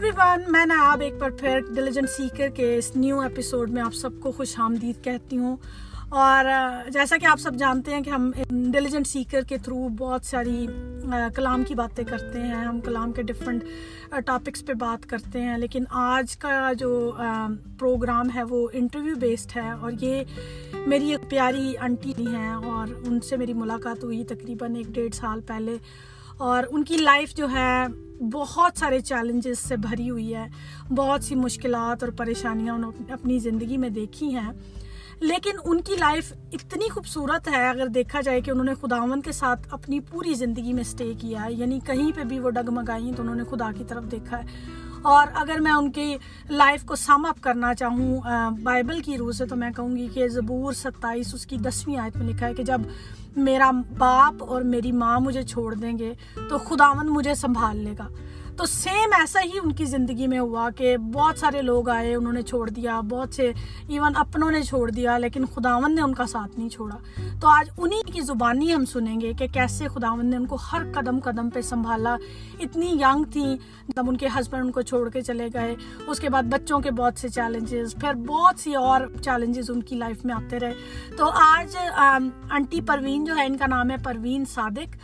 Every one میں نایاب ایک بار پھر ڈیلیجنٹ سیکر کے اس نیو ایپیسوڈ میں آپ سب کو خوش آمدید کہتی ہوں۔ اور جیسا کہ آپ سب جانتے ہیں کہ ہم ڈیلیجنٹ سیکر کے تھرو بہت ساری کلام کی باتیں کرتے ہیں۔ ہم کلام کے ڈفرینٹ ٹاپکس پہ بات کرتے ہیں۔ لیکن آج کا جو پروگرام ہے وہ انٹرویو بیسڈ ہے اور یہ میری ایک پیاری انٹی ہیں اور ان سے میری ملاقات ہوئی تقریباً ایک ڈیڑھ سال پہلے۔ اور ان کی لائف جو ہے بہت سارے چیلنجز سے بھری ہوئی ہے۔ بہت سی مشکلات اور پریشانیاں انہوں نے اپنی زندگی میں دیکھی ہیں۔ لیکن ان کی لائف اتنی خوبصورت ہے، اگر دیکھا جائے کہ انہوں نے خداون کے ساتھ اپنی پوری زندگی میں اسٹے کیا ہے یعنی کہیں پہ بھی وہ ڈگمگائیں تو انہوں نے خدا کی طرف دیکھا ہے۔ اور اگر میں ان کی لائف کو سم اپ کرنا چاہوں بائبل کی روح سے تو میں کہوں گی کہ زبور ستائیس، اس کی دسویں آیت میں لکھا ہے کہ جب میرا باپ اور میری ماں مجھے چھوڑ دیں گے تو خداون مجھے سنبھال لے گا۔ تو سیم ایسا ہی ان کی زندگی میں ہوا کہ بہت سارے لوگ آئے انہوں نے چھوڑ دیا بہت سے ایون اپنوں نے چھوڑ دیا لیکن خداون نے ان کا ساتھ نہیں چھوڑا تو آج انہی کی زبانی ہم سنیں گے کہ کیسے خداون نے ان کو ہر قدم قدم پہ سنبھالا اتنی ینگ تھیں جب ان کے ہسبینڈ ان کو چھوڑ کے چلے گئے اس کے بعد بچوں کے بہت سے چیلنجز پھر بہت سی اور چیلنجز ان کی لائف میں آتے رہے تو آج انٹی پروین جو ہے ان کا نام ہے پروین صادق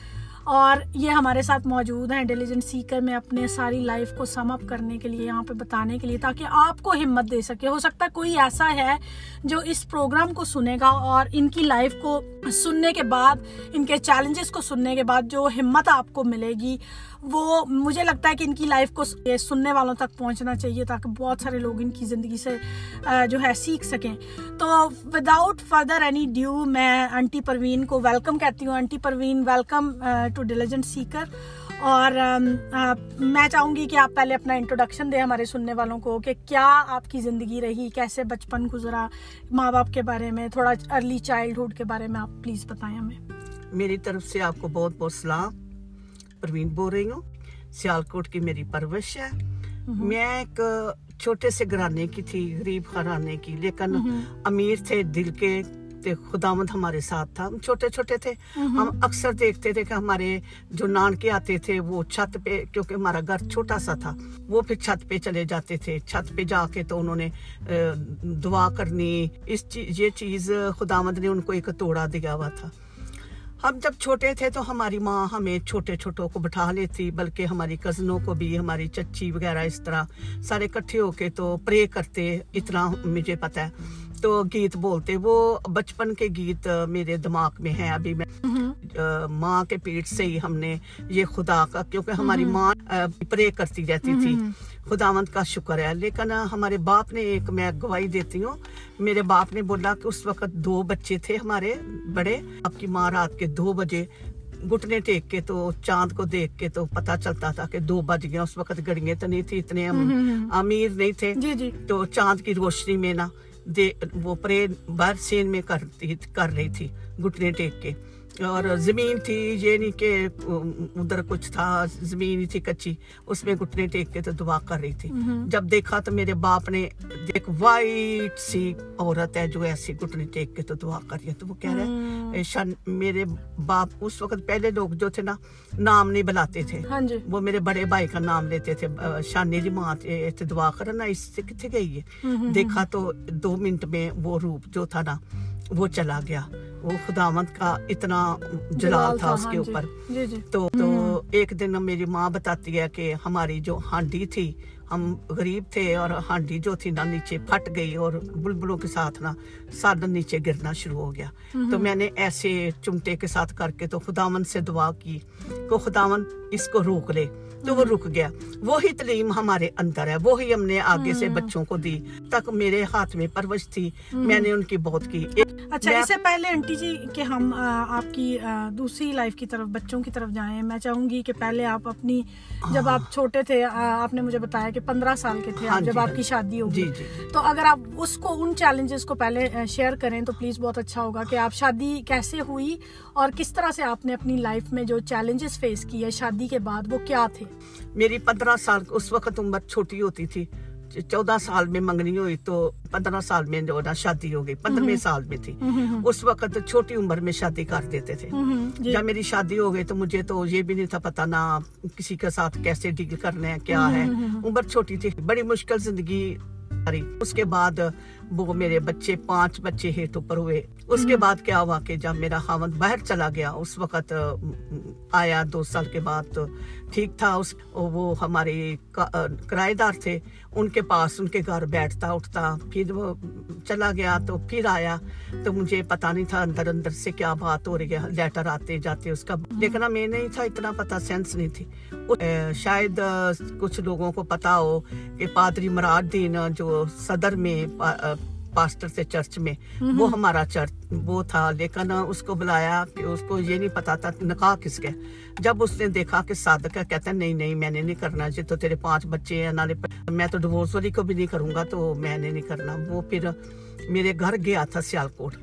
اور یہ ہمارے ساتھ موجود ہیں انٹیلیجنٹ سیکر میں اپنے ساری لائف کو سم اپ کرنے کے لیے، یہاں پہ بتانے کے لیے تاکہ آپ کو ہمت دے سکے۔ ہو سکتا ہے کوئی ایسا ہے جو اس پروگرام کو سنے گا اور ان کی لائف کو سننے کے بعد، ان کے چیلنجز کو سننے کے بعد جو ہمت آپ کو ملے گی۔ وہ مجھے لگتا ہے کہ ان کی لائف کو سننے والوں تک پہنچنا چاہیے تاکہ بہت سارے لوگ ان کی زندگی سے جو ہے، سیکھ سکیں۔ تو وداؤٹ فردر اینی ڈیو میں انٹی پروین کو ویلکم کہتی ہوں۔ Aunty Parveen welcome to diligent seeker اور میں چاہوں گی کہ آپ پہلے اپنا انٹروڈکشن دیں ہمارے سننے والوں کو کہ کیا آپ کی زندگی رہی، کیسے بچپن گزرا، ماں باپ کے بارے میں، تھوڑا ارلی چائلڈہڈ کے بارے میں آپ پلیز بتائیں ہمیں۔ میری طرف سے آپ کو بہت بہت سلام۔ پروین بول رہی ہوں۔ سیال کوٹ کی میری پرورش ہے۔ میں ایک چھوٹے سے گھرانے کی تھی غریب خرانے کی لیکن امیر تھے دل کے خداوند ہمارے ساتھ تھا۔ ہم چھوٹے چھوٹے تھے۔ ہم اکثر دیکھتے تھے کہ ہمارے جو نانکے آتے تھے وہ چھت پہ کیونکہ ہمارا گھر چھوٹا سا تھا وہ پھر چھت پہ چلے جاتے تھے۔ چھت پہ جا کے تو انہوں نے دعا کرنی۔ اس یہ چیز خداوند نے ان کو ایک توڑا دیا ہوا تھا۔ ہم جب چھوٹے تھے تو ہماری ماں ہمیں چھوٹے چھوٹوں کو بٹھا لیتی، بلکہ ہماری کزنوں کو بھی، ہماری چچی وغیرہ اس طرح سارے کٹھے ہو کے تو پرے کرتے، اتنا مجھے پتا ہے۔ تو گیت بولتے وہ بچپن کے گیت میرے دماغ میں ہیں۔ ابھی میں ماں کے پیٹ سے ہی ہم نے یہ خدا کا کیونکہ ہماری ماں پرے کرتی رہتی تھی۔ خداوند کا شکر ہے۔ لیکن ہمارے باپ نے ایک میں گواہی دیتی ہوں میرے باپ نے بولا کہ اس وقت دو بچے تھے ہمارے بڑے۔ آپ کی ماں رات کے دو بجے گھٹنے ٹیک کے تو چاند کو دیکھ کے تو پتا چلتا تھا کہ دو بج گیا اس وقت گڑیے تو نہیں تھی اتنے امیر نہیں تھے۔ جی، جی۔ تو چاند کی روشنی میں نا وہ پرے بار سین میں کر رہی تھی گھٹنے ٹیک کے۔ اور زمین تھی یہ نہیں کہ ادھر کچھ تھا زمین تھی کچی اس میں گھٹنے ٹیک کے تو دعا کر رہی تھی۔ جب دیکھا تو میرے باپ نے ایک وائٹ سی عورت ہے جو ایسی گھٹنے ٹیک کے تو دعا کر رہی ہے۔ تو وہ کہہ رہے شان میرے باپ اس وقت پہلے لوگ جو تھے نا نام نہیں بلاتے تھے۔ ہاں جی۔ وہ میرے بڑے بھائی کا نام لیتے تھے۔ شانی جی ماں دعا کرنا اس سے کتنے گئی ہے؟ دیکھا تو دو منٹ میں وہ روپ جو تھا نا وہ چلا گیا۔ وہ خداوند کا اتنا جلال تھا اس کے ہاں جی۔ اوپر۔ جی، جی۔ تو ایک دن میری ماں بتاتی ہے کہ ہماری جو ہانڈی تھی ہم غریب تھے اور ہانڈی جو تھی نا نیچے پھٹ گئی اور بلبلوں کے ساتھ نا سادن نیچے گرنا شروع ہو گیا۔ تو میں نے ایسے چمٹے کے ساتھ کر کے تو خداون سے دعا کی کہ خداون اس کو روک لے۔ تو وہ رک گیا۔ وہی تعلیم ہمارے اندر ہے وہی ہم نے آگے سے بچوں کو دی تک میرے ہاتھ میں پرورش تھی۔ میں نے ان کی بہت کی۔ اچھا اس سے پہلے انٹی جی کہ ہم آپ کی دوسری لائف کی طرف بچوں کی طرف جائیں میں چاہوں گی کہ پہلے آپ اپنی جب آپ چھوٹے تھے آپ نے مجھے بتایا کہ پندرہ سال کے تھے ہاں جب جی، آپ کی ہاں شادی ہوگی۔ جی، تو اگر آپ اس کو ان چیلنجز کو پہلے شیئر کریں تو پلیز بہت اچھا ہوگا کہ آپ شادی کیسے ہوئی اور کس طرح سے آپ نے اپنی لائف میں جو چیلنجز فیس کی ہے شادی کے بعد وہ کیا تھے؟ میری پندرہ سال اس وقت عمر چھوٹی ہوتی تھی چودہ سال میں منگنی ہوئی تو پندرہ سال میں جو نا شادی ہو گئی پندرہ سال میں تھی۔ اس وقت چھوٹی عمر میں شادی کر دیتے تھے۔ جب میری شادی ہو گئی تو مجھے تو یہ بھی نہیں تھا پتا نہ کسی کے ساتھ کیسے ڈیل کرنا ہے کیا ہے۔ عمر چھوٹی تھی بڑی مشکل زندگی اس کے بعد وہ میرے بچے پانچ بچے ہیٹ اوپر ہوئے۔ اس کے بعد کیا ہوا کہ جب میرا خاون باہر چلا گیا اس وقت آیا دو سال کے بعد ٹھیک تھا، اس وہ ہمارے کرائے دار تھے۔ ان کے پاس ان کے گھر بیٹھتا، اٹھتا، پھر وہ چلا گیا۔ تو پھر آیا۔ تو مجھے پتا نہیں تھا اندر اندر سے کیا بات ہو رہی ہے۔ لیٹر آتے جاتے، اس کا لیکن میں نہیں تھا، اتنا پتا سینس نہیں تھی۔ شاید کچھ لوگوں کو پتا ہو کہ پادری مراد دین جو صدر میں پاسٹر تھے چرچ میں وہ ہمارا چرچ وہ تھا لیکن اس کو بلایا کہ اس کو یہ نہیں پتا تھا نکاح کس کے۔ جب اس نے دیکھا کہ صادق ہے کہتا نہیں نہیں میں نے نہیں کرنا جی تو تیرے پانچ بچے ہیں نالے میں تو ڈوس والی کو بھی نہیں کروں گا تو میں نے نہیں کرنا۔ وہ پھر میرے گھر گیا تھا سیالکوٹ۔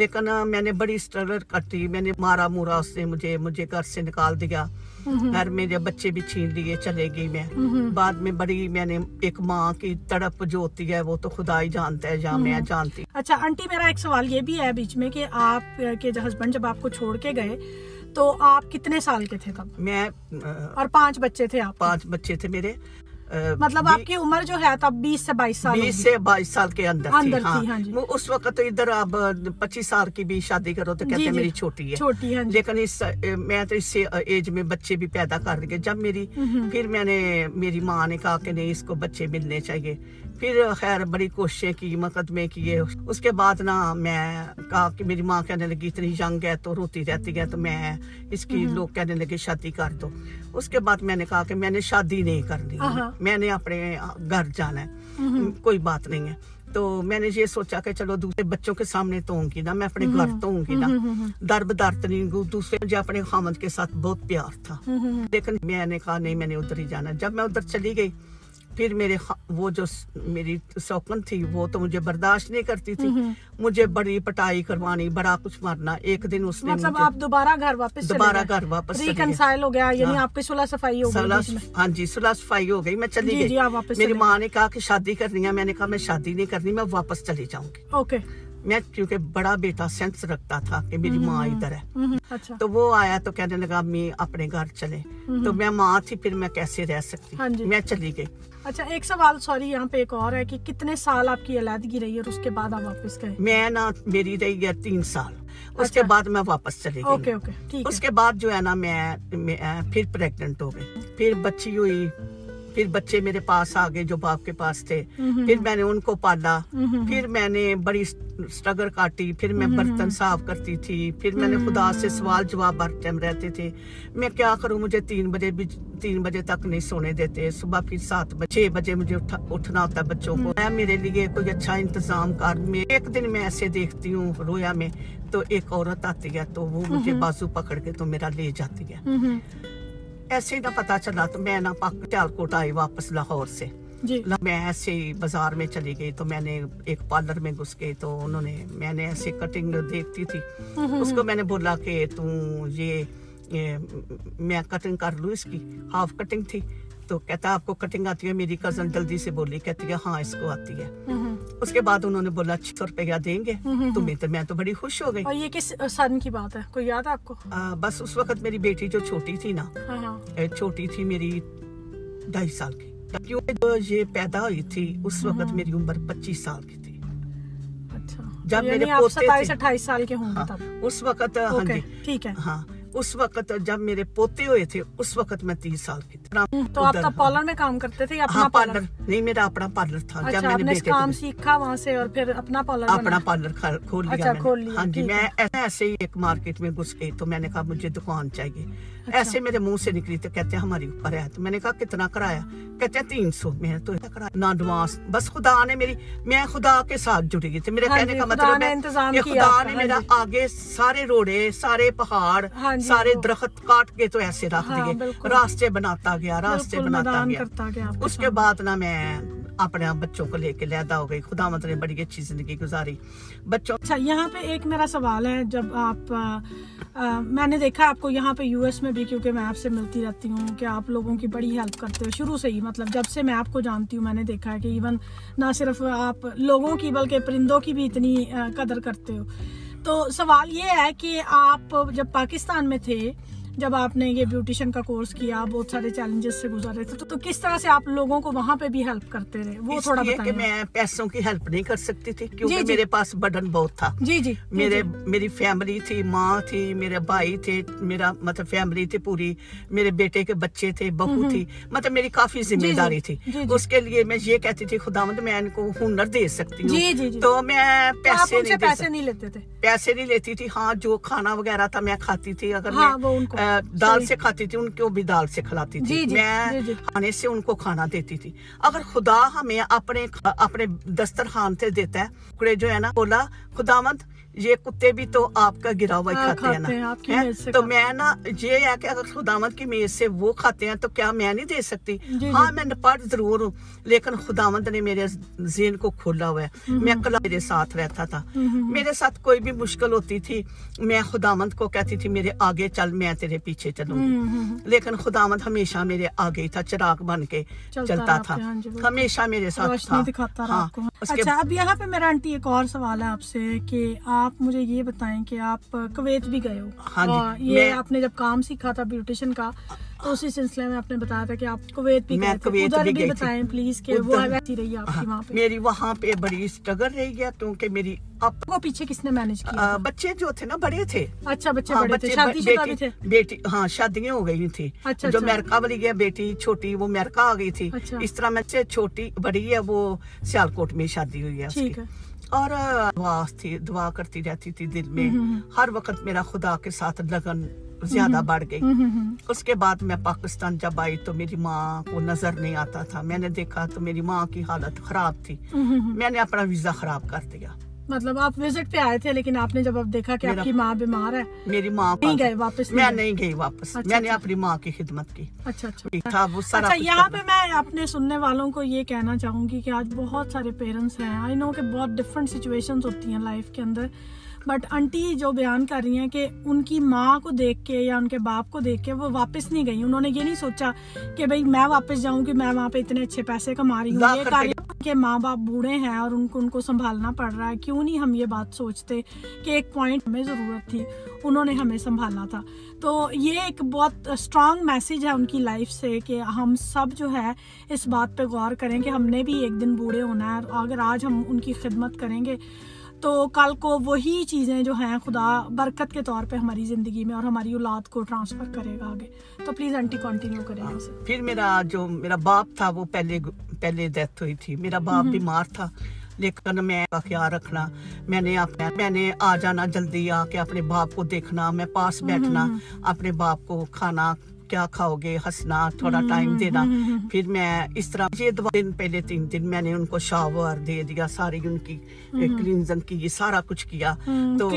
لیکن میں نے بڑی اسٹرگل کٹی میں نے مارا مورا اس نے مجھے مجھے گھر سے نکال دیا۔ گھر میں جب بچے بھی چھین لیے چلے گئی میں۔ بعد میں بڑی میں نے ایک ماں کی تڑپ جو ہوتی ہے وہ تو خدا ہی جانتا ہے جہاں میں جانتی۔ اچھا آنٹی میرا ایک سوال یہ بھی ہے بیچ میں کہ آپ کے ہسبینڈ جب آپ کو چھوڑ کے گئے تو آپ کتنے سال کے تھے تب؟ میں اور پانچ بچے تھے آپ پانچ بچے تھے میرے۔ مطلب آپ کی عمر جو ہے تب بیس سے بائیس سال بیس سے بائیس سال کے اندر اندر تھی ہاں۔ ہاں جی۔ اس وقت ادھر آپ پچیس سال کی بھی شادی کرو تو جی، کہتے ہیں جی، میری چھوٹی ہے۔ چھوٹی ہے لیکن اس میں تو اس سے ایج میں بچے بھی پیدا کر دیں جب میری پھر میں نے میری ماں نے کہا کہ نہیں اس کو بچے ملنے چاہیے۔ پھر خیر بڑی کوششیں کی مقدمے کیے۔ اس کے بعد نا میں کہا کہ میری ماں کہنے لگی اتنی جنگ ہے تو روتی رہتی ہے تو میں اس کی لوگ کہنے لگے شادی کر دو۔ اس کے بعد میں نے کہا کہ میں نے شادی نہیں کرنی میں نے اپنے گھر جانا ہے۔ کوئی بات نہیں ہے۔ تو میں نے یہ سوچا کہ چلو دوسرے بچوں کے سامنے تو ہوں گی نا میں اپنے گھر تو ہوں گی نا۔ در نہیں ترین دوسرے مجھے اپنے خامد کے ساتھ بہت پیار تھا۔ لیکن میں نے کہا نہیں میں نے ادھر ہی جانا۔ جب میں ادھر چلی گئی پھر میرے وہ جو میری سوکن تھی وہ تو مجھے برداشت نہیں کرتی تھی۔ مجھے بڑی پٹائی کروانی بڑا کچھ مارنا ایک دن اس نے مطلب آپ دوبارہ گھر واپس دوبارہ گھر واپس ریکنسائل ہو گیا یعنی ہاں۔ آپ کی صفائی ہو گئی ہاں جی صلح صفائی ہو گئی میں چلی جی، جی، گئی۔ میری ماں نے کہا کہ شادی کرنی ہے میں نے کہا میں شادی نہیں کرنی میں واپس چلی جاؤں گی۔ اوکے میں کیونکہ بڑا بیٹا سینس رکھتا تھا کہ میری ماں ادھر ہے۔ اچھا۔ تو وہ آیا تو کہنے لگا امی اپنے گھر چلے تو میں ماں تھی پھر میں کیسے رہ سکتی؟ ہاں جی۔ میں چلی گئی۔ اچھا ایک سوال سوری یہاں پہ ایک اور ہے کہ کتنے سال آپ کی علیحدگی رہی اور اس کے بعد آپ واپس گئے؟ میں نا میری رہی ہے تین سال۔ اس کے اچھا۔ بعد میں واپس چلی گئی۔ اس کے بعد جو ہے نا میں پھر پریگنٹ ہو گئی۔ پھر بچی ہوئی۔ پھر بچے میرے پاس آگے جو باپ کے پاس تھے۔ پھر میں نے ان کو پالا۔ پھر میں نے بڑی سٹرگر کاٹی۔ پھر میں برتن صاف کرتی تھی۔ پھر میں نے خدا سے سوال جواب ہر ٹائم رہتے تھے۔ میں کیا کروں؟ مجھے تین بجے بھی تین بجے تک نہیں سونے دیتے۔ صبح پھر سات بجے چھ بجے مجھے اٹھنا ہوتا ہے بچوں کو۔ میں میرے لیے کوئی اچھا انتظام کر میں ایک دن میں ایسے دیکھتی ہوں رویا میں تو ایک عورت آتی ہے تو وہ مجھے بازو پکڑ کے تو میرا لے جاتی ہے۔ ایسے ہی نہ پتا چلا تو میں نہ پاکٹال کوٹ آئی واپس لاہور سے میں ایسے ہی بازار میں چلی گئی تو میں نے ایک پارلر میں گھس گئی تو انہوں نے میں نے ایسے کٹنگ دیکھتی تھی اس کو میں نے بولا کہ تم یہ میں کٹنگ کر لوں اس کی ہاف کٹنگ تھی تو کہتا آپ کو کٹنگ آتی ہے میری کزن جلدی سے بولی کہتی ہے ہاں اس کو آتی ہے اس کے بعد انہوں نے بولا چھ سو روپیہ دیں گے۔ تو میں تو میں تو بڑی خوش ہو گئی۔ اور یہ کس سن کی بات ہے؟ کوئی یاد ہے آپ کو؟ بس اس وقت میری بیٹی جو چھوٹی تھی نا ہاں، ہاں۔ چھوٹی تھی میری ڈھائی سال کی۔ کیونکہ جو یہ پیدا ہوئی تھی اس ہاں، وقت میری عمر پچیس سال کی تھی۔ اچھا۔ جب یعنی میرے پوتے تھے۔ اٹھائیس سال کے ہوں اس وقت ہاں جی۔ ٹھیک ہے۔ ہاں۔ اس وقت جب میرے پوتے ہوئے تھے اس وقت میں تیس سال کی تھی۔ تو آپ کا ہاں۔ پارلر میں کام کرتے تھے ہاں پارلر؟ نہیں میرا اپنا پارلر تھا۔ جب اچھا، میں نے کام سیکھا وہاں سے اور پھر اپنا پارلر اپنا پارلر اچھا، کھول لیا ہاں جی میں ایسے ہی ایک مارکیٹ میں گھس گئی تو میں نے کہا مجھے دکان چاہیے۔ اچھا۔ ایسے میرے منہ سے نکلی تو کہتے ہیں ہماری اوپر ہے۔ تو میں نے کہا کتنا کرایا؟ کہتے ہیں تین سو میں تو کرایا۔ نہ ڈوانس بس خدا نے میری میں خدا کے ساتھ جڑی گئی تھی۔ میرے ہاں کہنے جی، کا مطلب ہے کہ خدا نے ہاں میرا جی۔ آگے سارے روڑے سارے پہاڑ ہاں جی، سارے درخت کاٹ کے تو ایسے رکھ دیے۔ راستے بناتا گیا راستے بناتا گیا۔ اس کے بعد نہ میں اپنے بچوں کو لے کے لیدہ ہو گئی۔ خدا مطلب مت نے بڑی اچھی زندگی گزاری۔ بچوں اچھا یہاں پہ ایک میرا سوال ہے۔ جب آپ میں نے دیکھا آپ کو یہاں پہ یو ایس میں بھی کیونکہ میں آپ سے ملتی رہتی ہوں کہ آپ لوگوں کی بڑی ہیلپ کرتے ہو۔ شروع سے ہی مطلب جب سے میں آپ کو جانتی ہوں، میں نے دیکھا ہے کہ ایون نہ صرف آپ لوگوں کی بلکہ پرندوں کی بھی اتنی قدر کرتے ہو۔ تو سوال یہ ہے کہ آپ جب پاکستان میں تھے جب آپ نے یہ بیوٹیشن کا کورس کیا بہت سارے چیلنجز سے گزارے تھے تو کس طرح سے آپ لوگوں کو وہاں پہ بھی ہیلپ کرتے رہے؟ وہ تھوڑا کہ میں پیسوں کی ہیلپ نہیں کر سکتی تھی کیونکہ جی، جی۔ میرے پاس بڈن بہت تھا۔ جی جی۔ میرے جی، میری فیملی تھی ماں تھی میرے بھائی تھے میرا مطلب فیملی تھی پوری۔ میرے بیٹے کے بچے تھے بہو تھی۔ مطلب میری کافی ذمہ داری تھی۔ اس کے لیے میں یہ کہتی تھی خدا مند میں ان کو ہنر دے سکتی ہوں۔ تو میں پیسے نہیں لیتے تھے۔ پیسے نہیں لیتی تھی۔ ہاں جو کھانا وغیرہ تھا میں کھاتی تھی۔ اگر ہاں، میں دال سے کھاتی تھی ان کو بھی دال سے کھلاتی تھی۔ جی، جی، میں جی، کھانے سے ان کو کھانا دیتی تھی۔ اگر خدا ہمیں اپنے اپنے دسترخوان سے دیتا ہے جو ہے نا بولا خدا مند یہ کتے بھی تو آپ کا گرا ہوا ہاں، کھاتے ہیں تو میں نا یہ ہے کہ اگر خداوند کی میز سے وہ کھاتے ہیں تو کیا میں نہیں دے سکتی؟ جی، جی۔ ہاں میں نپڑ ضرور ہوں لیکن خداوند نے میرے ذہن کو کھولا ہوا ہے۔ میں کلا میرے ساتھ رہتا تھا۔ میرے ساتھ کوئی بھی مشکل ہوتی تھی میں خداوند کو کہتی تھی میرے آگے چل میں تیرے پیچھے چلوں گی۔ لیکن خداوند ہمیشہ میرے آگے ہی تھا چراغ بن کے چلتا تھا۔ ہاں جی، ہمیشہ میرے ساتھ تھا۔ ہاں، اچھا اب یہاں پہ میرا آنٹی ایک اور سوال ہے آپ سے کہ آپ آپ مجھے یہ بتائیں کہ آپ کویت بھی گئے ہو۔ ہاں جی، یہ آپ نے جب کام سیکھا تھا بیوٹیشن کا تو اسی سلسلے میں آپ نے بتایا تھا کہ آپ کویت بھی گئے تھے۔ ادھر بھی بتائیں پلیز کہ وہ ویسی رہی آپ کی وہاں پہ۔ میری وہاں پہ بڑی اسٹرگل رہی گیا کیونکہ میری آپ کو پیچھے کس نے مینج کیا بچے جو تھے نا بڑے تھے۔ اچھا بچے ہاں، بڑے تھے۔ شادی شدہ بھی تھے؟ بیٹی ہاں شادیاں ہو گئی تھی اچھا، اچھا۔ جو میرکہ والی گیا بیٹی چھوٹی وہ میرکہ آ گئی تھی۔ اچھا۔ اس طرح میں سے چھوٹی بڑی ہے وہ سیالکوٹ میں شادی ہوئی ہے۔ اور دعا تھی دعا کرتی رہتی تھی دل میں۔ ہر وقت میرا خدا کے ساتھ لگن زیادہ بڑھ گئی۔ اس کے بعد میں پاکستان جب آئی تو میری ماں کو نظر نہیں آتا تھا۔ میں نے دیکھا تو میری ماں کی حالت خراب تھی۔ میں نے اپنا ویزا خراب کر دیا۔ مطلب آپ وزٹ پہ آئے تھے لیکن آپ نے جب اب دیکھا کہ آپ کی ماں بیمار ہے میری ماں نہیں گئے واپس میں نہیں گئی واپس۔ اچھا، میں نے اچھا۔ اپنی ماں کی خدمت کی۔ اچھا اچھا۔, اچھا، یہاں پہ میں اپنے سننے والوں کو یہ کہنا چاہوں گی کہ آج بہت سارے پیرنٹس ہیں۔ آئی نو کہ بہت ڈفرینٹ سچویشنز ہوتی ہیں لائف کے اندر۔ بٹ انٹی جو بیان کر رہی ہیں کہ ان کی ماں کو دیکھ کے یا ان کے باپ کو دیکھ کے وہ واپس نہیں گئی۔ انہوں نے یہ نہیں سوچا کہ بھئی میں واپس جاؤں کہ میں وہاں پہ اتنے اچھے پیسے کما رہی ہوں۔ یہ کے ماں باپ بوڑھے ہیں اور ان کو ان کو سنبھالنا پڑ رہا ہے، کیوں نہیں ہم یہ بات سوچتے کہ ایک پوائنٹ ہمیں ضرورت تھی؟ انہوں نے ہمیں سنبھالنا تھا۔ تو یہ ایک بہت اسٹرانگ میسیج ہے ان کی لائف سے کہ ہم سب جو ہے اس بات پہ غور کریں کہ ہم نے بھی ایک دن بوڑھے ہونا ہے اور اگر آج ہم ان کی خدمت کریں گے تو کل کو وہی چیزیں جو ہیں خدا برکت کے طور پہ ہماری زندگی میں اور ہماری اولاد کو ٹرانسفر کرے گا آگے۔ تو پلیز انٹی کنٹینیو کریں پھر میرا جو میرا باپ تھا وہ پہلے پہلے ڈیتھ ہوئی تھی۔ میرا باپ بیمار تھا لیکن میں کا خیال رکھنا میں نے اپنا میں نے آ جانا جلدی آ کے اپنے باپ کو دیکھنا میں پاس بیٹھنا اپنے باپ کو کھانا کیا کھاؤ گے؟ ہسنا تھوڑا ٹائم دینا۔ پھر میں اس طرح یہ دو دن پہلے تین دن میں نے ان کو شاور دے دیا ساری ان کی کلینزنگ کی یہ سارا کچھ کیا۔ تو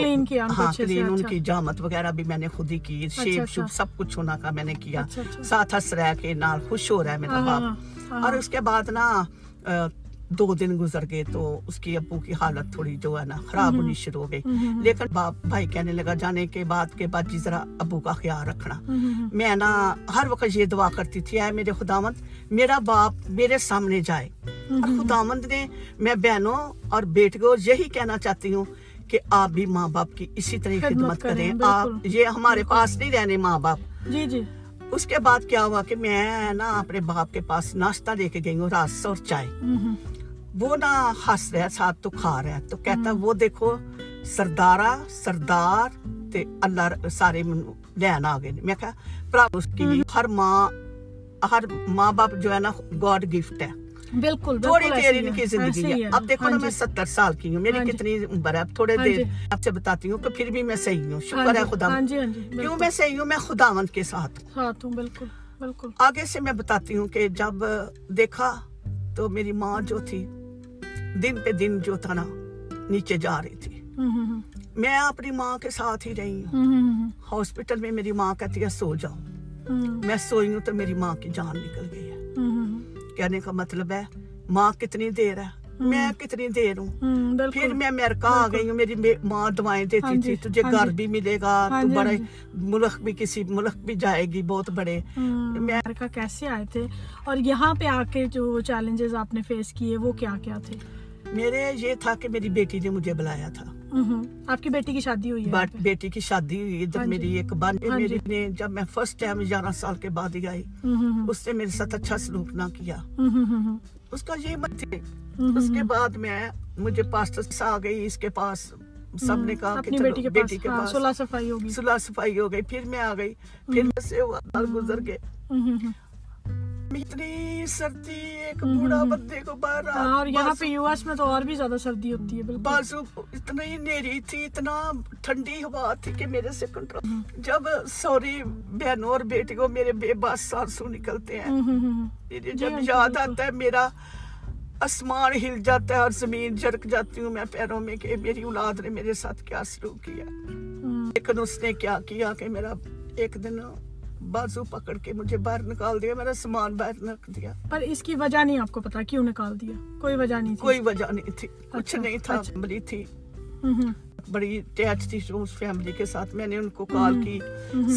ہاں کلین ان کی جامت وغیرہ بھی میں نے خود ہی کی شیپ شوپ سب کچھ ہونا کا میں نے کیا۔ ساتھ ہس رہا ہے کہ نال خوش ہو رہا ہے میرا باپ۔ اور اس کے بعد نا دو دن گزر گئے تو اس کی ابو کی حالت تھوڑی جو ہے نا خراب ہونی شروع ہو گئی۔ لیکن باپ بھائی کہنے لگا جانے کے بعد کے بعد جی ذرا ابو کا خیال رکھنا۔ میں نا ہر وقت یہ دعا کرتی تھی اے میرے خداوند میرا باپ میرے سامنے جائے۔ اور خداوند نے میں بہنوں اور بیٹوں یہی کہنا چاہتی ہوں کہ آپ بھی ماں باپ کی اسی طرح خدمت کریں۔ آپ یہ ہمارے پاس نہیں رہنے ماں باپ۔ جی جی۔ اس کے بعد کیا ہوا کہ میں نا اپنے باپ کے پاس ناشتہ لے کے گئی ہوں راس اور چائے۔ وہ نہ ہس رہا ساتھ تو کھا رہا تو کہتا وہ دیکھو سردارا سردار تے اللہ سارے من لین آ گئے۔ میں کہا بھرا اس کی ہر ماں ہر ماں باپ جو ہے نا گاڈ گفٹ ہے۔ بالکل تھوڑی دیر ان کی زندگی ہے۔ اب دیکھو نا ہاں میں جی۔ ستر سال کی ہوں۔ میری ہاں جی۔ کتنی عمر ہے۔ تھوڑے ہاں دیر جی۔ آپ سے بتاتی ہوں کہ پھر بھی میں صحیح ہوں۔ شکر ہے خدا۔ کیوں میں صحیح ہوں؟ میں خداوند کے ساتھ ہوں بالکل بالکل۔ آگے سے میں بتاتی ہوں کہ جب دیکھا تو میری ماں جو تھی دن پہ دن جو تھا نا نیچے جا رہی تھی۔ میں اپنی ماں کے ساتھ ہی رہی ہوں۔ ہاسپٹل میں میری ماں کہتی ہے سو جاؤ۔ میں سوئی ہوں تو میری ماں کی جان نکل گئی ہے۔ کہنے کا مطلب ہے ماں کتنی دیر ہے؟ میں کتنی دیر ہوں؟ پھر میں امریکہ آ گئی ہوں میری ماں دوائیں دیتی ہاں جی، تھی تجھے ہاں گھر جی۔ بھی ملے گا تو ہاں جی، بڑے ملک بھی کسی ملک بھی جائے گی بہت بڑے۔ امیرکا امریکہ کیسے آئے تھے؟ اور یہاں پہ آ کے جو چیلنجز آپ نے فیس کیے وہ کیا کیا تھے؟ میرے یہ تھا کہ میری بیٹی نے مجھے بلایا تھا۔ آپ کی بیٹی کی شادی ہوئی ہے بیٹی کی شادی ہوئی جب ہاں جی۔ میری ایک بان ہاں جی۔ میری نے جب میں فرسٹ ٹائم گیارہ سال کے بعد ہی آئی اس نے میرے ساتھ اچھا سلوک نہ کیا۔ اس کا یہ مت تھے۔ اس کے بعد میں مجھے پاسٹر آ گئی اس کے پاس سب نے کہا کہ بیٹی کے بیٹی کے ہاں، پاس۔ صلاح صفائی ہو گئی صلاح صفائی ہو گئی پھر میں آ گئی پھر سے گزر گئے۔ اتنی سردی ایک بوڑھا بندے کو باہر ہاں، اور یہاں پہ یو ایس میں تو اور بھی زیادہ سردی ہوتی ہے بازو اتنی نیری تھی اتنا ٹھنڈی ہوا تھی کہ میرے سے کنٹرول جب سوری بہنوں اور بیٹی کو میرے بے باس سانسو نکلتے ہیں۔ جی جب ہاں، جی، یاد آتا ہے میرا آسمان ہل جاتا ہے اور زمین جرک جاتی ہوں میں پیروں میں کہ میری اولاد نے میرے ساتھ کیا سلوک کیا۔ لیکن اس نے کیا کیا کہ میرا ایک دن بازو پکڑ کے مجھے باہر نکال دیا میرا سامان باہر رکھ دیا۔ پر اس کی وجہ نہیں آپ کو پتا کیوں نکال دیا؟ کوئی وجہ نہیں تھی۔ کوئی وجہ نہیں تھی اچھا، کچھ نہیں تھا اچھا۔ بڑی تھی۔ بڑی اٹیچ تھی اس فیملی کے ساتھ میں نے ان کو کال کی۔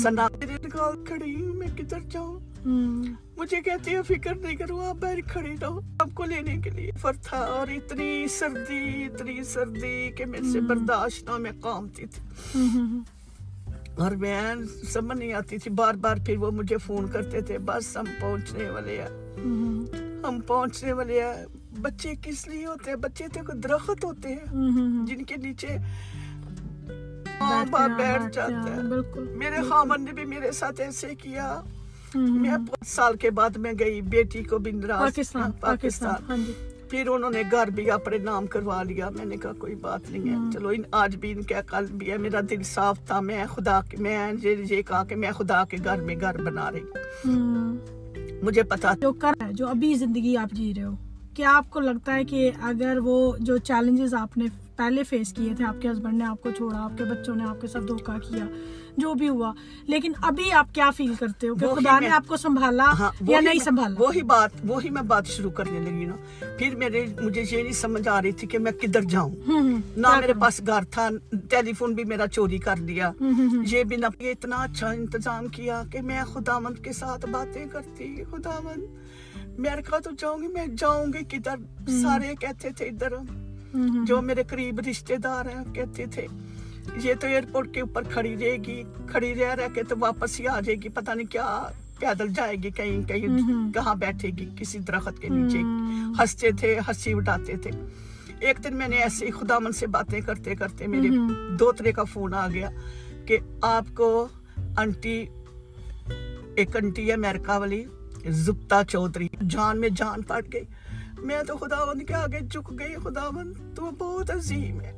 سنا نکال کھڑی ہوں میں کدھر جاؤں؟ مجھے کہتی ہے فکر نہیں کرو آپ باہر کھڑے رہو۔ آپ کو لینے کے لیے فر تھا اور اتنی سردی اتنی سردی کہ میرے سے برداشت نہ میں کامتی تھی اور میں سمجھ نہیں آتی تھی۔ بار بار پھر وہ مجھے فون کرتے تھے بس ہم پہنچنے والے ہیں۔ ہم پہنچنے والے ہیں۔ بچے کس لیے ہوتے ہیں؟ بچے تو کوئی درخت ہوتے ہیں۔ جن کے نیچے بیٹھ جاتے ہیں میرے خامن نے بھی میرے ساتھ ایسے کیا۔ میں سال کے بعد میں گئی بیٹی کو بندرا ہاں، پاکستان پاکستان۔ پھر انہوں نے گھر بھی اپنے نام کروا لیا۔ میں نے کہا کوئی بات نہیں ہے۔ چلو ان آج بھی ان کا کل بھی ہے۔ میرا دل صاف تھا۔ میں خدا کے میں یہ کہا کہ میں خدا کے گھر میں گھر بنا رہی ہوں۔ مجھے پتا جو کر ہے جو ابھی زندگی آپ جی رہے ہو کیا آپ کو لگتا ہے کہ اگر وہ جو چیلنجز آپ نے پہلے فیس کیے تھے آپ کے ہسبینڈ نے آپ کو چھوڑا آپ کے بچوں نے آپ کے ساتھ دھوکا کیا جو بھی ہوا۔ لیکن ابھی آپ کیا فیل کرتے ہو؟ کہ خدا نے آپ کو سنبھالا ہاں، یا نہیں سنبھالا؟ وہی بات وہی میں بات شروع کرنے لگی نا۔ پھر میرے مجھے یہ نہیں سمجھ آ رہی تھی کہ میں کدھر جاؤں۔ نہ میرے پاس گھر تھا ٹیلی فون بھی میرا چوری کر لیا۔ یہ بھی نہ یہ اتنا اچھا انتظام کیا کہ میں خدا مند کے ساتھ باتیں کرتی خدا خداوند امریکہ تو جاؤں گی میں جاؤں گی کدھر؟ سارے کہتے تھے ادھر۔ Mm-hmm. جو میرے قریب رشتے دار ہیں کہتے تھے یہ تو ایئرپورٹ کے اوپر کھڑی رہے گی کھڑی رہ رہ کے تو واپس ہی آ جائے گی پتہ نہیں کیا پیدل جائے گی کہیں کہیں mm-hmm. کہاں بیٹھے گی کسی درخت کے نیچے۔ mm-hmm. ہنستے تھے ہنسی اٹھاتے تھے۔ ایک دن میں نے ایسے ہی خدا من سے باتیں کرتے کرتے میرے دو دوترے کا فون آ گیا کہ آپ کو انٹی ایک انٹی امریکہ والی زبتا چودری جان میں جان پڑ گئی۔ میں تو خداون کے آگے جھک گئی خداون تو بہت عظیم ہے۔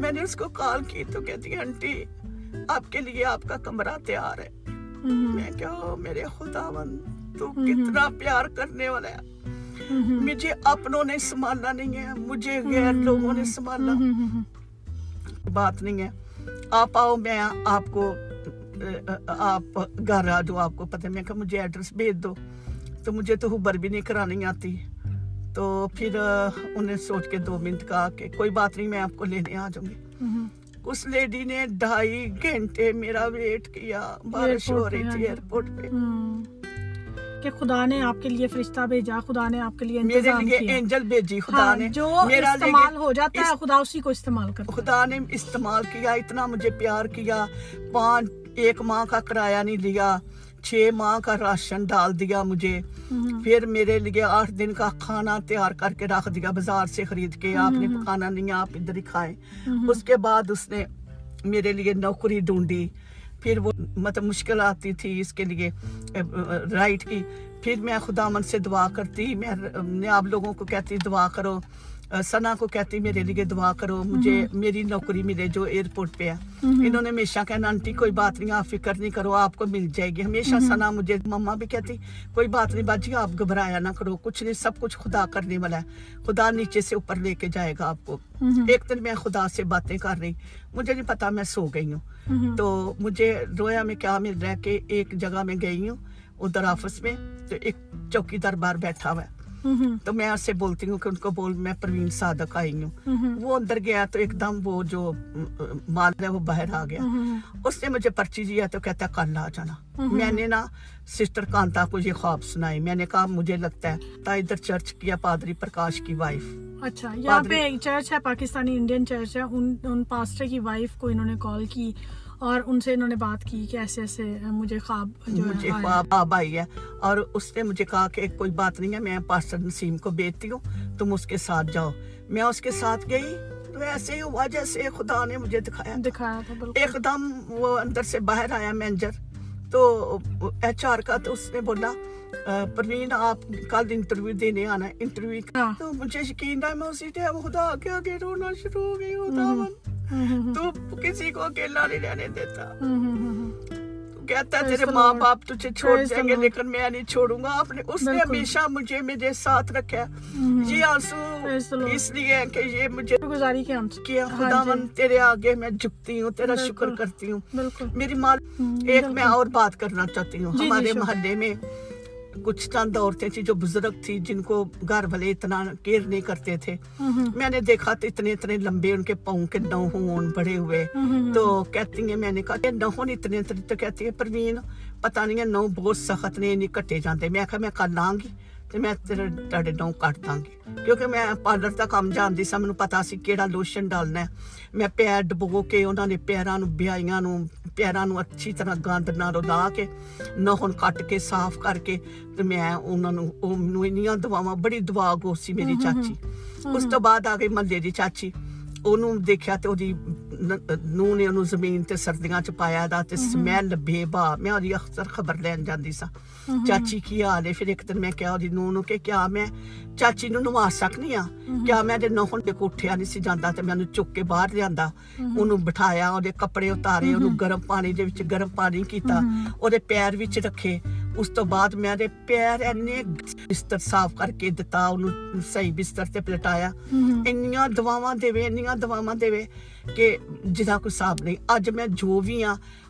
میں نے اس کو کال کی تو کہتی آنٹی آپ کے لیے آپ کا کمرہ تیار ہے۔ میں کیا میرے خداون تو کتنا پیار کرنے والا ہے۔ مجھے اپنوں نے سنبھالنا نہیں ہے مجھے غیر لوگوں نے سنبھالنا بات نہیں ہے۔ آپ آؤ میں آپ کو آپ گھر آ جاؤ آپ کو پتہ میں کہا مجھے ایڈریس بھیج دو۔ تو مجھے تو ہوبر بھی نہیں کرانی آتی۔ تو پھر انہیں سوچ کے دو منٹ کہا کہ کوئی بات نہیں میں آپ کو لینے آ جاؤں گی۔ اس لیڈی نے ڈھائی گھنٹے میرا ویٹ کیا بارش ہو رہی تھی ہاں جی۔ ایئرپورٹ پہ۔ کہ خدا نے آپ کے لیے فرشتہ بھیجا خدا نے آپ کے لیے میرے لیے اینجل بھیجی ہاں، خدا نے۔ جو میرا استعمال ہو جاتا ہے خدا اسی کو استعمال کرتا خدا نے استعمال کیا اتنا مجھے پیار کیا۔ پانچ ایک ماہ کا کرایہ نہیں لیا۔ چھ ماہ کا راشن ڈال دیا مجھے۔ پھر میرے لیے آٹھ دن کا کھانا تیار کر کے رکھ دیا بازار سے خرید کے۔ آپ نے پکانا نہیں آپ ادھر ہی کھائے اس کے بعد اس نے میرے لیے نوکری ڈھونڈی۔ پھر وہ مطلب مشکل آتی تھی اس کے لیے رائٹ کی۔ پھر میں خدا من سے دعا کرتی میں آپ لوگوں کو کہتی دعا کرو۔ سنا کو کہتی میرے لیے دعا کرو مجھے میری نوکری ملے جو ایئرپورٹ پہ ہے انہوں نے ہمیشہ کہنا آنٹی کوئی بات نہیں آپ فکر نہیں کرو آپ کو مل جائے گی ہمیشہ سنا مجھے مما بھی کہتی کوئی بات نہیں باجی آپ گھبرایا نہ کرو کچھ نہیں سب کچھ خدا کرنے والا ہے خدا نیچے سے اوپر لے کے جائے گا آپ کو ایک دن میں خدا سے باتیں کر رہی مجھے نہیں پتا میں سو گئی ہوں تو مجھے رویا میں کیا مل رہا ہے کہ ایک جگہ میں گئی ہوں ادھر آفس میں تو ایک چوکی دربار بیٹھا ہوا ہے تو میں اسے بولتی ہوں کہ ان کو بول میں پروین صادق آئی ہوں۔ وہ اندر گیا تو ایک دم وہ جو مال ہے وہ باہر آ گیا۔ اس نے مجھے پرچی جی دیا تو کہتا ہے کل آ جانا۔ میں نے نا سسٹر کانتا کو یہ خواب سنائی۔ میں نے کہا مجھے لگتا ہے تا ادھر چرچ کیا پادری پرکاش کی وائف۔ اچھا یہاں پہ ایک چرچ ہے پاکستانی انڈین چرچ ہے۔ ان پاسٹر کی وائف کو انہوں نے کال کی۔ اور ان سے انہوں نے بات کی کہ ایسے ایسے مجھے خواب جو مجھے خواب آئی ہے اور اس نے مجھے کہا کہ کوئی بات نہیں ہے میں پاسٹر نسیم کو بیچتی ہوں تم اس کے ساتھ جاؤ۔ میں اس کے ساتھ گئی تو ایسے ہی ہوا جیسے خدا نے مجھے دکھایا۔ دکھایا تھا ایک دم وہ اندر سے باہر آیا مینجر تو ایچ آر کا تو اس نے بولا پروین آپ کل انٹرویو دینے آنا ہے انٹرویو کا تو مجھے یقین تھا میں اسی ٹائم خدا آگے آگے رونا شروع ہو گئی خدا تو کسی کو اکیلا نہیں رہنے دیتا۔ کہتا ہے تیرے ماں باپ تجھے چھوڑ جائیں گے لیکن میں نہیں چھوڑوں گا۔ آپ نے اس نے ہمیشہ مجھے میرے ساتھ رکھا یہ آنسو اس لیے ہے کہ یہ مجھے گزاری کیا خدا من تیرے آگے میں جھکتی ہوں تیرا شکر کرتی ہوں۔ میری ماں ایک میں اور بات کرنا چاہتی ہوں ہمارے محلے میں۔ کچھ چند عورتیں تھیں جو بزرگ تھی جن کو گھر والے اتنا کیئر نہیں کرتے تھے۔ میں نے دیکھا تو اتنے اتنے لمبے ان کے پاؤں کے نو ہوں بڑے ہوئے۔ تو کہتی ہیں میں نے کہا کہ نو اتنے اتنے تو کہتی ہیں پروین پتہ نہیں ہے نو بہت سخت نے کٹے جاندے۔ میں کہا میں کل آں گی تو میں کٹ داں کیونکہ میں پارلر کا کام جانتی سا مجھے پتا اِس میں کہڑا لوشن ڈالنا ہے میں پیر ڈبو کے انہوں نے پیروں پیروں اچھی طرح گند نہ نون کٹ کے صاف کر کے میں دعا بڑی دعا گوشی میری چاچی اس بعد آ گئی محلے کی چاچی وہ دیکھا تو وہ نو نے وہ زمین تو سردیوں پایا تھا بے باہ میں وہ خبر لین جانی سا چاچی آپ میں پیرے اس بعد میں پیر ایسر صاف کر کے دتا اُن سی بستر پلٹایا اینا دعواں دے این دعو دے کہ جا کوئی اج می جو بھی آپ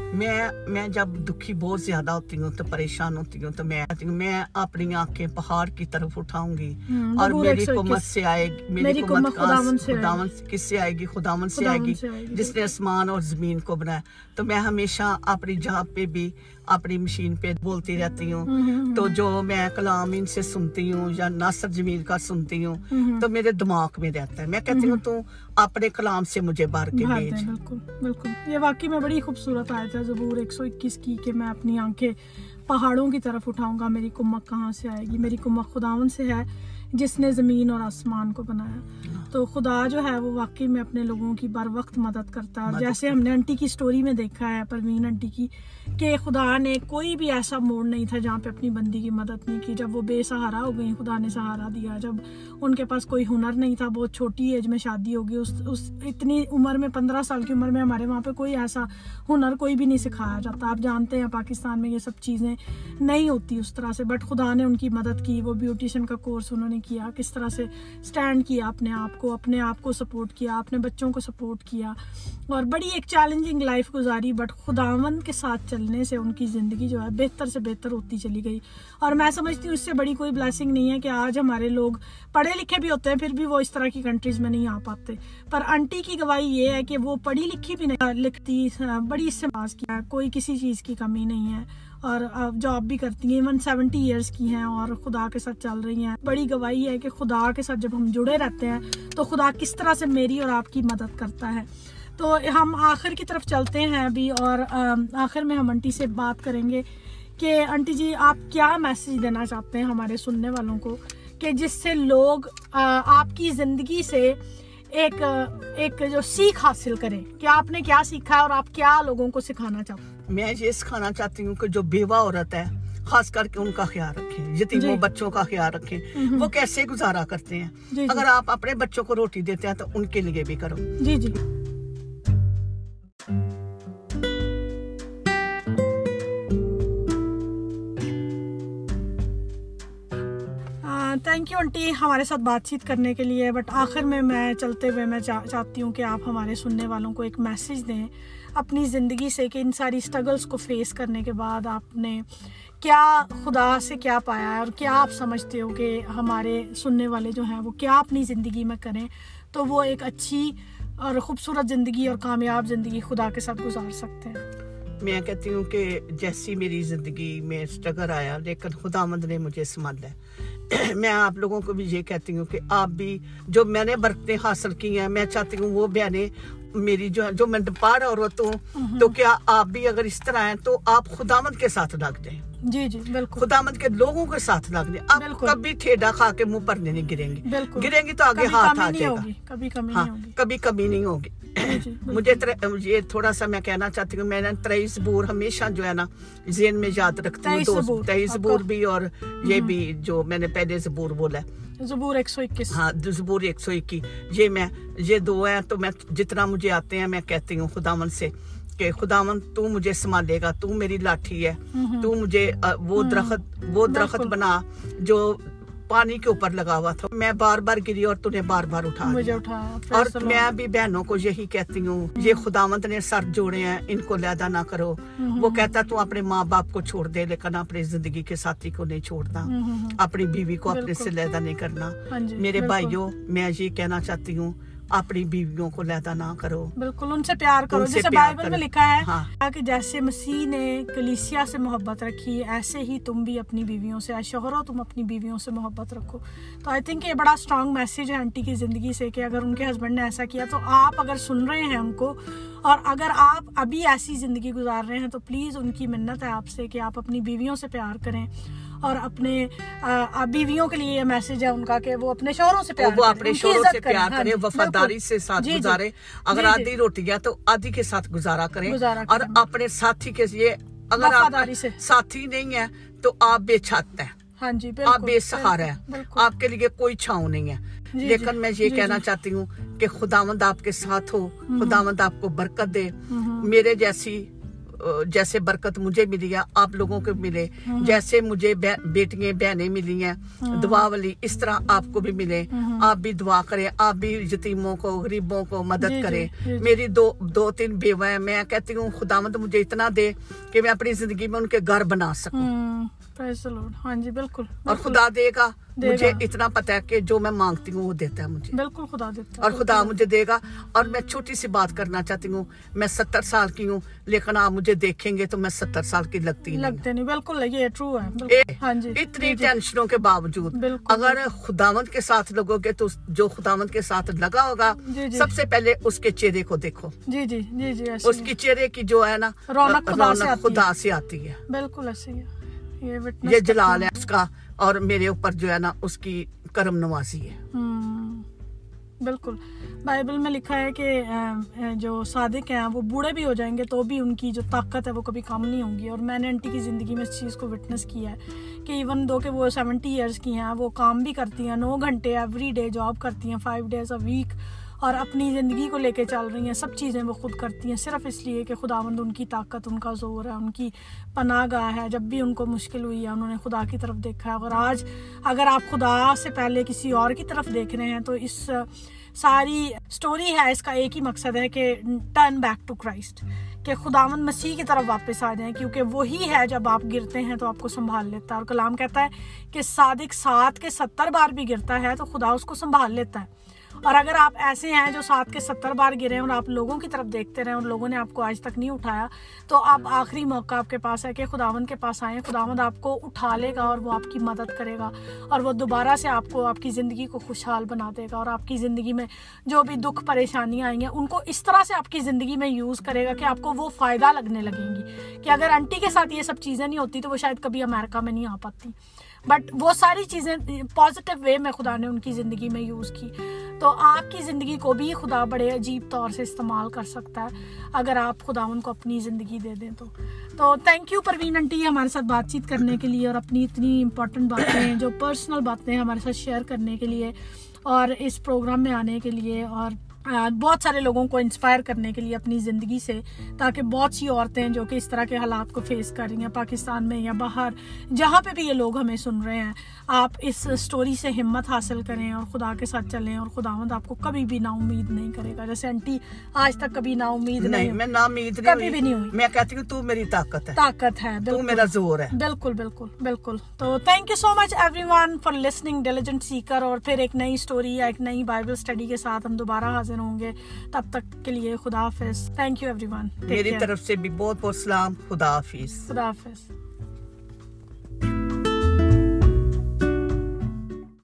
میں میں جب دکھی بہت زیادہ ہوتی ہوں تو پریشان ہوتی ہوں تو میں میں اپنی آنکھیں پہاڑ کی طرف اٹھاؤں گی اور میری قومت سے آئے گی میری قومت خداون کس سے آئے گی؟ خداون سے آئے گی جس نے آسمان اور زمین کو بنایا۔ تو میں ہمیشہ اپنی جاب پہ بھی اپنی مشین پہ بولتی رہتی ہوں۔ تو جو میں کلام ان سے سنتی ہوں یا ناصر جمیل کا سنتی ہوں تو میرے دماغ میں رہتا ہے۔ میں کہتی ہوں تو اپنے کلام سے مجھے بار کے بھیج۔ بالکل بالکل۔ یہ واقعی میں بڑی خوبصورت آیت ہے۔ زبور ایک سو اکیس کی کہ میں اپنی آنکھیں پہاڑوں کی طرف اٹھاؤں گا میری کمک کہاں سے آئے گی؟ میری کمک خداون سے ہے۔ جس نے زمین اور آسمان کو بنایا۔ تو خدا جو ہے وہ واقعی میں اپنے لوگوں کی بر وقت مدد کرتا ہے۔ جیسے ہم نے انٹی کی سٹوری میں دیکھا ہے پروین انٹی کی کہ خدا نے کوئی بھی ایسا موڑ نہیں تھا جہاں پہ اپنی بندی کی مدد نہیں کی۔ جب وہ بے سہارا ہو گئی خدا نے سہارا دیا۔ جب ان کے پاس کوئی ہنر نہیں تھا بہت چھوٹی ایج میں شادی ہوگی اس اس اتنی عمر میں پندرہ سال کی عمر میں ہمارے وہاں پہ کوئی ایسا ہنر کوئی بھی نہیں سکھایا جاتا۔ آپ جانتے ہیں پاکستان میں یہ سب چیزیں نہیں ہوتی اس طرح سے بٹ خدا نے ان کی مدد کی۔ وہ بیوٹیشن کا کورس انہوں نے کیا، کس طرح سے سٹینڈ کیا اپنے آپ کو، اپنے آپ کو سپورٹ کیا، اپنے بچوں کو سپورٹ کیا۔ اور بڑی ایک چیلنجنگ لائف گزاری بٹ خداون کے ساتھ چلنے سے ان کی زندگی جو ہے بہتر سے بہتر ہوتی چلی گئی۔ اور میں سمجھتی ہوں اس سے بڑی کوئی بلیسنگ نہیں ہے کہ آج ہمارے لوگ پڑھے لکھے بھی ہوتے ہیں، پھر بھی وہ اس طرح کی کنٹریز میں نہیں آ پاتے۔ پر انٹی کی گواہی یہ ہے کہ وہ پڑھی لکھی بھی نہیں، لکھتی، بڑی اس استعمال کیا، کوئی کسی چیز کی کمی نہیں ہے۔ اور جاب بھی کرتی ہیں ون سیونٹی ایئرس کی ہیں اور خدا کے ساتھ چل رہی ہیں۔ بڑی گواہی ہے کہ خدا کے ساتھ جب ہم جڑے رہتے ہیں تو خدا کس طرح سے میری اور آپ کی مدد کرتا ہے۔ تو ہم آخر کی طرف چلتے ہیں ابھی اور آخر میں ہم انٹی سے بات کریں گے کہ انٹی جی آپ کیا میسج دینا چاہتے ہیں ہمارے سننے والوں کو کہ جس سے لوگ آپ کی زندگی سے ایک ایک جو سیکھ حاصل کریں۔ کہ آپ نے کیا سیکھا ہے اور آپ کیا لوگوں کو سکھانا چاہتے ہیں؟ میں یہ سکھانا چاہتی ہوں کہ جو بیوہ عورت ہے خاص کر کے ان کا خیال رکھیں یتیموں جی۔ بچوں کا خیال رکھیں۔ وہ کیسے گزارا کرتے ہیں؟ جی، جی۔ اگر آپ اپنے بچوں کو روٹی دیتے ہیں تو ان کے لیے بھی کرو۔ جی جی۔ تھینک یو آنٹی ہمارے ساتھ بات چیت کرنے کے لیے. بٹ آخر میں میں چلتے ہوئے میں چاہتی ہوں کہ آپ ہمارے سننے والوں کو ایک میسیج دیں اپنی زندگی سے کہ ان ساری اسٹرگلس کو فیس کرنے کے بعد آپ نے کیا خدا سے کیا پایا ہے اور کیا آپ سمجھتے ہو کہ ہمارے سننے والے جو ہیں وہ کیا اپنی زندگی میں کریں تو وہ ایک اچھی اور خوبصورت زندگی اور کامیاب زندگی خدا کے ساتھ گزار سکتے ہیں. میں کہتی ہوں کہ جیسی میری زندگی میں اسٹرگل آیا، لیکن خدا مند نے مجھے سنبھالا میں آپ لوگوں کو بھی یہ کہتی ہوں کہ آپ بھی جو میں نے برکتیں حاصل کی ہیں میں چاہتی ہوں وہ بہنیں میری جو جو میں پاڑ عورت ہوں تو کیا آپ بھی اگر اس طرح ہیں تو آپ خدامت کے ساتھ لگ جائیں۔ جی جی بالکل۔ خدامت کے لوگوں کے ساتھ لگ جائیں آپ کبھی ٹھیڈا کھا کے منہ پر نہیں گریں گے گریں گی تو آگے ہاتھ آ جائے گا۔ کبھی کمی ہاں کبھی کمی نہیں ہوگی۔ جی، جی، مجھے یہ تھوڑا سا میں کہنا چاہتی ہوں میں نے ترئی زبور ہمیشہ جو ہے نا ذہن میں یاد رکھتی ہوں تئی زبور بھی اور یہ بھی جو میں نے پہلے زبور بولا ہے۔ زبور ایک سو اکیس۔ ہاں زبور ایک سو اکی۔ یہ میں یہ دو ہیں تو میں جتنا مجھے آتے ہیں میں کہتی ہوں خداون سے۔ کہ خداون تو مجھے سنبھالے گا تو میری لاٹھی ہے۔ تو مجھے وہ درخت وہ درخت بنا جو پانی کے اوپر لگا ہوا تھا۔ میں بار بار گری اور تنہیں بار بار اٹھا مجھے اور میں بھی بہنوں کو یہی کہتی ہوں یہ خداوند نے سر جوڑے ہیں ان کو لیدا نہ کرو۔ وہ کہتا تو اپنے ماں باپ کو چھوڑ دے لیکن اپنی زندگی کے ساتھی کو نہیں چھوڑنا۔ اپنی بیوی کو اپنے سے لیدا نہیں کرنا۔ ہاں جی، میرے بھائیوں میں یہ کہنا چاہتی ہوں اپنی بیویوں کو لیدا نہ کرو۔ بالکل ان سے پیار کرو۔ جیسے بائبل میں لکھا ہے ہاں۔ کہ جیسے مسیح نے کلیسیا سے محبت رکھی ایسے ہی تم بھی اپنی بیویوں سے شوہروں تم اپنی بیویوں سے محبت رکھو۔ تو آئی تھنک یہ بڑا اسٹرانگ میسیج ہے آنٹی کی زندگی سے کہ اگر ان کے ہسبینڈ نے ایسا کیا تو آپ اگر سن رہے ہیں ان کو اور اگر آپ ابھی ایسی زندگی گزار رہے ہیں تو پلیز ان کی منت ہے آپ سے کہ آپ اپنی بیویوں سے پیار کریں۔ اور اپنے بیویوں کے لیے یہ میسج ہے ان کا کہ وہ اپنے شوہروں سے پیار وہ اپنے شوہروں سے پیار کریں۔ ہاں جی، وفاداری سے ساتھ جی، جی۔ گزارے اگر آدھی روٹی ہے تو آدھی کے ساتھ گزارا کریں۔ اور اپنے ساتھی کے یہ اگر آپ ساتھی نہیں ہے تو آپ بے چھت ہیں۔ ہاں جی آپ بے سہارا ہے آپ کے لیے کوئی چھاؤں نہیں ہے۔ لیکن میں یہ کہنا چاہتی ہوں کہ خداوند آپ کے ساتھ ہو خداوند آپ کو برکت دے۔ میرے جیسی جیسے برکت مجھے ملی ہے آپ لوگوں کو ملے۔ جیسے مجھے بیٹیاں بہنیں ملی ہیں۔ دعا والی اس طرح آپ کو بھی ملے۔ آپ بھی دعا کریں آپ بھی یتیموں کو غریبوں کو مدد جی، جی، کریں۔ جی، میری دو دو تین بیوہ ہیں۔ میں کہتی ہوں خدا مند مجھے اتنا دے کہ میں اپنی زندگی میں ان کے گھر بنا سکوں۔ ہاں جی بالکل۔ اور خدا دے گا۔ مجھے اتنا پتا ہے کہ جو میں مانگتی ہوں وہ دیتا ہے مجھے۔ بالکل خدا دیتا اور خدا مجھے دے گا۔ اور میں چھوٹی سی بات کرنا چاہتی ہوں میں ستر سال کی ہوں لیکن آپ مجھے دیکھیں گے تو میں ستر سال کی لگتی لگتے نہیں بالکل یہ ٹرو ہے ہاں جی اتنی ٹینشنوں کے باوجود اگر خداوند کے ساتھ لگو گے تو جو خداوند کے ساتھ لگا ہوگا جی، جی۔ سب سے پہلے اس کے چہرے کو دیکھو۔ جی جی جی جی اس کی چہرے کی جو ہے نا رونق خدا سے آتی ہے۔ بالکل ایسے ہی یہ جلال ہے اس کا۔ اور میرے اوپر جو ہے نا، اس کی کرم نوازی ہے۔ بالکل۔ بائبل میں لکھا ہے کہ جو صادق ہیں، وہ بوڑھے بھی ہو جائیں گے تو بھی ان کی جو طاقت ہے وہ کبھی کم نہیں ہوں گی۔ اور میں نے انٹی کی زندگی میں اس چیز کو وٹنس کیا ہے کہ ایون دو کہ وہ سیونٹی ایئرس کی ہیں، وہ کام بھی کرتی ہیں، نو گھنٹے ایوری ڈے جاب کرتی ہیں فائیو ڈیز اے ویک اور اپنی زندگی کو لے کے چل رہی ہیں، سب چیزیں وہ خود کرتی ہیں، صرف اس لیے کہ خدا مند ان کی طاقت، ان کا زور ہے، ان کی پناہ گاہ ہے۔ جب بھی ان کو مشکل ہوئی ہے، انہوں نے خدا کی طرف دیکھا ہے۔ اور آج اگر آپ خدا سے پہلے کسی اور کی طرف دیکھ رہے ہیں، تو اس ساری سٹوری ہے، اس کا ایک ہی مقصد ہے کہ ٹرن بیک ٹو کرائسٹ کہ خداون مسیح کی طرف واپس آ جائیں۔ کیونکہ وہی ہے، جب آپ گرتے ہیں تو آپ کو سنبھال لیتا ہے۔ اور کلام کہتا ہے کہ صادق سات کے ستر بار بھی گرتا ہے تو خدا اس کو سنبھال لیتا ہے۔ اور اگر آپ ایسے ہیں جو سات کے ستر بار گرے ہیں اور آپ لوگوں کی طرف دیکھتے رہے اور لوگوں نے آپ کو آج تک نہیں اٹھایا، تو آپ آخری موقع آپ کے پاس ہے کہ خداون کے پاس آئیں۔ خداون آپ کو اٹھا لے گا اور وہ آپ کی مدد کرے گا اور وہ دوبارہ سے آپ کو، آپ کی زندگی کو خوشحال بنا دے گا اور آپ کی زندگی میں جو بھی دکھ پریشانیاں آئیں گے ان کو اس طرح سے آپ کی زندگی میں یوز کرے گا کہ آپ کو وہ فائدہ لگنے لگیں گی۔ کہ اگر انٹی کے ساتھ یہ سب چیزیں نہیں ہوتی تو وہ شاید کبھی امیرکا میں نہیں آ پاتی۔ بٹ وہ ساری چیزیں پازیٹیو وے میں خدا نے ان کی زندگی میں یوز کی۔ تو آپ کی زندگی کو بھی خدا بڑے عجیب طور سے استعمال کر سکتا ہے۔ اگر آپ خدا ان کو اپنی زندگی دے دیں تو۔ تو تھینک یو پروین انٹی ہمارے ساتھ بات چیت کرنے کے لیے اور اپنی اتنی امپورٹنٹ باتیں جو پرسنل باتیں ہمارے ساتھ شیئر کرنے کے لیے اور اس پروگرام میں آنے کے لیے اور بہت سارے لوگوں کو انسپائر کرنے کے لیے اپنی زندگی سے تاکہ بہت سی عورتیں جو کہ اس طرح کے حالات کو فیس کر رہی ہیں پاکستان میں یا باہر جہاں پہ بھی یہ لوگ ہمیں سن رہے ہیں آپ اس اسٹوری سے ہمت حاصل کریں اور خدا کے ساتھ چلیں اور خداوند آپ کو کبھی بھی نا امید نہیں کرے گا۔ جیسے انٹی آج تک کبھی نا امید نہیں میں نا امید کبھی بھی نہیں ہوئی۔ میں کہتی ہوں تو میری طاقت ہے۔ طاقت ہے تو میرا زور ہے۔ بالکل بالکل بالکل۔ تو thank you so much everyone for listening diligent seeker اور پھر ایک نئی اسٹوری یا ایک نئی بائبل اسٹڈی کے ساتھ ہم دوبارہ حاضر ہوں گے۔ تب تک کے لیے خدا حافظ۔ تھینک یو ایوری ون میری طرف سے بھی بہت بہت سلام۔ خدا حافظ۔ خدا حافظ۔